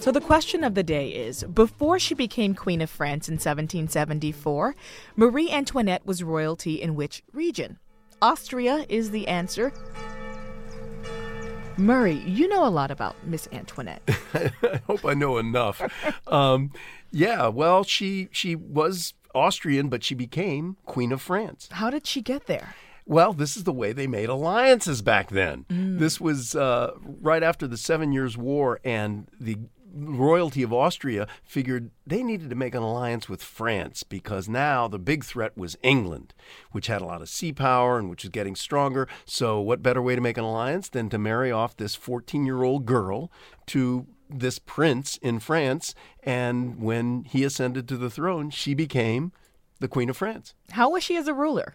So the question of the day is Before she became Queen of France in 1774, Marie Antoinette was royalty in which region? Austria is the answer. Murray, you know a lot about Miss Antoinette. I hope I know enough. um, yeah, well, she she was Austrian, but she became Queen of France. How did she get there? Well, this is the way they made alliances back then. Mm. This was uh, right after the Seven Years' War, and the royalty of Austria figured they needed to make an alliance with France because now the big threat was England, which had a lot of sea power and which was getting stronger. So, what better way to make an alliance than to marry off this 14 year old girl to this prince in France? And when he ascended to the throne, she became the Queen of France. How was she as a ruler?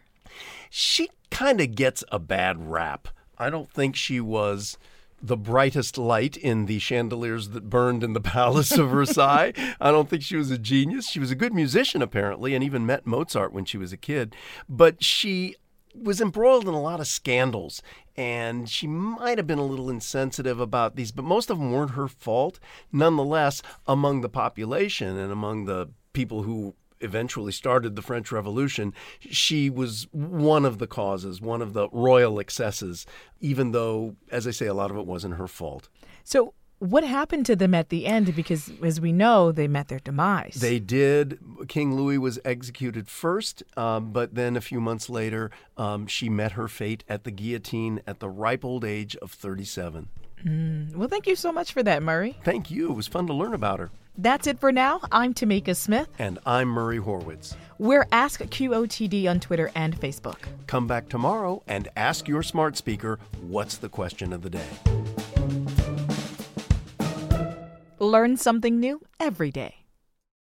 She kind of gets a bad rap. I don't think she was the brightest light in the chandeliers that burned in the Palace of Versailles. I don't think she was a genius. She was a good musician, apparently, and even met Mozart when she was a kid. But she was embroiled in a lot of scandals and she might have been a little insensitive about these, but most of them weren't her fault. Nonetheless, among the population and among the people who eventually started the French Revolution, she was one of the causes, one of the royal excesses, even though, as I say, a lot of it wasn't her fault. So, what happened to them at the end? Because, as we know, they met their demise. They did. King Louis was executed first, um, but then a few months later, um, she met her fate at the guillotine at the ripe old age of 37. Mm. Well, thank you so much for that, Murray. Thank you. It was fun to learn about her. That's it for now. I'm Tamika Smith. And I'm Murray Horwitz. We're Ask QOTD on Twitter and Facebook. Come back tomorrow and ask your smart speaker what's the question of the day. Learn something new every day.